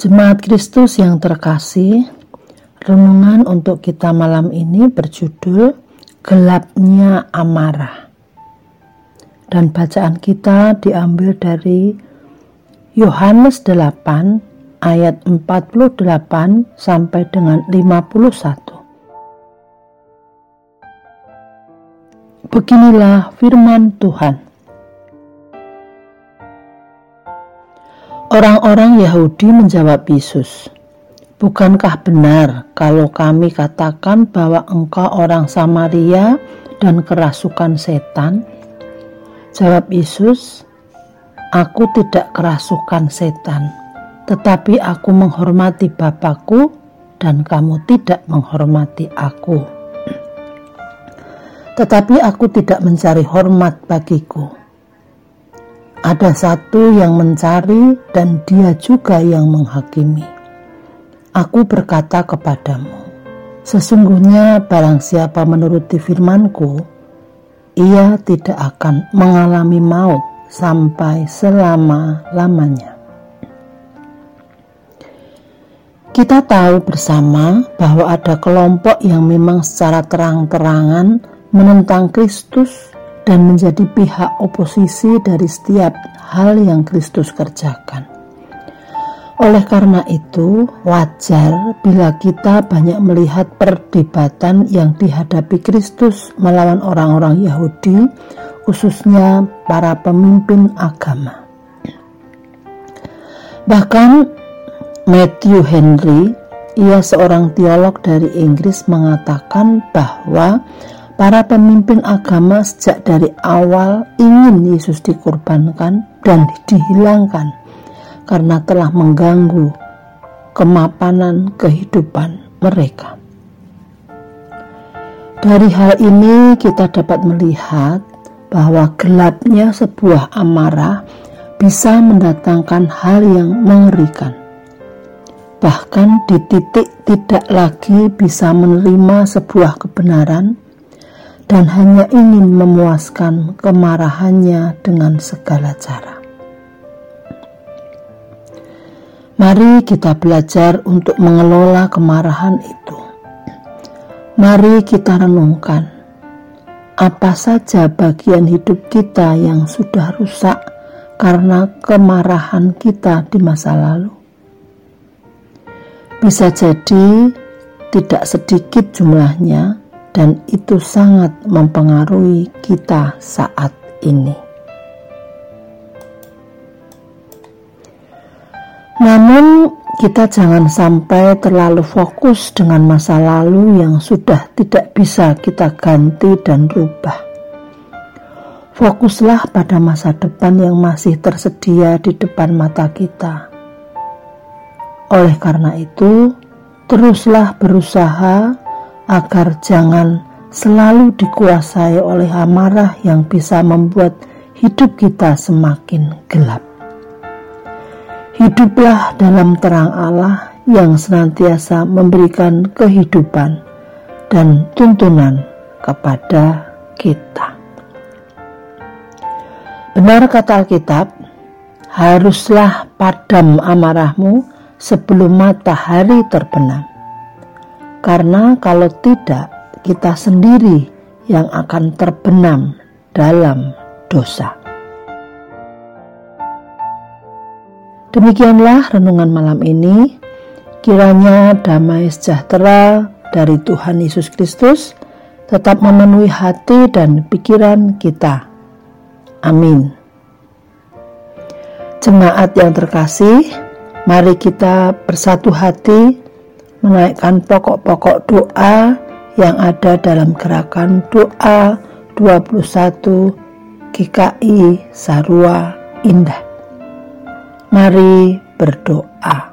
Jemaat Kristus yang terkasih, renungan untuk kita malam ini berjudul Gelapnya Amarah. Dan bacaan kita diambil dari Yohanes 8 ayat 48 sampai dengan 51. Beginilah firman Tuhan. Orang-orang Yahudi menjawab Yesus, Bukankah benar kalau kami katakan bahwa engkau orang Samaria dan kerasukan setan? Jawab Yesus, Aku tidak kerasukan setan, tetapi aku menghormati Bapakku dan kamu tidak menghormati aku. Tetapi aku tidak mencari hormat bagiku ada satu yang mencari dan dia juga yang menghakimi. Aku berkata kepadamu, sesungguhnya barang siapa menuruti firmanku, ia tidak akan mengalami maut sampai selama-lamanya. Kita tahu bersama bahwa ada kelompok yang memang secara terang-terangan menentang Kristus dan menjadi pihak oposisi dari setiap hal yang Kristus kerjakan. Oleh karena itu, wajar bila kita banyak melihat perdebatan yang dihadapi Kristus melawan orang-orang Yahudi, khususnya para pemimpin agama. Bahkan Matthew Henry, ia seorang teolog dari Inggris mengatakan bahwa Para pemimpin agama sejak dari awal ingin Yesus dikorbankan dan dihilangkan karena telah mengganggu kemapanan kehidupan mereka. Dari hal ini kita dapat melihat bahwa gelapnya sebuah amarah bisa mendatangkan hal yang mengerikan. Bahkan di titik tidak lagi bisa menerima sebuah kebenaran, dan hanya ingin memuaskan kemarahannya dengan segala cara. Mari kita belajar untuk mengelola kemarahan itu. Mari kita renungkan apa saja bagian hidup kita yang sudah rusak karena kemarahan kita di masa lalu. Bisa jadi tidak sedikit jumlahnya, dan itu sangat mempengaruhi kita saat ini. Namun, kita jangan sampai terlalu fokus dengan masa lalu yang sudah tidak bisa kita ganti dan rubah. Fokuslah pada masa depan yang masih tersedia di depan mata kita. Oleh karena itu, teruslah berusaha agar jangan selalu dikuasai oleh amarah yang bisa membuat hidup kita semakin gelap. Hiduplah dalam terang Allah yang senantiasa memberikan kehidupan dan tuntunan kepada kita. Benar kata Alkitab, haruslah padam amarahmu sebelum matahari terbenam. Karena kalau tidak, kita sendiri yang akan terbenam dalam dosa. Demikianlah renungan malam ini. Kiranya damai sejahtera dari Tuhan Yesus Kristus tetap memenuhi hati dan pikiran kita. Amin. Jemaat yang terkasih, mari kita bersatu hati menaikkan pokok-pokok doa yang ada dalam gerakan doa 21 GKI Sarua Indah. Mari berdoa.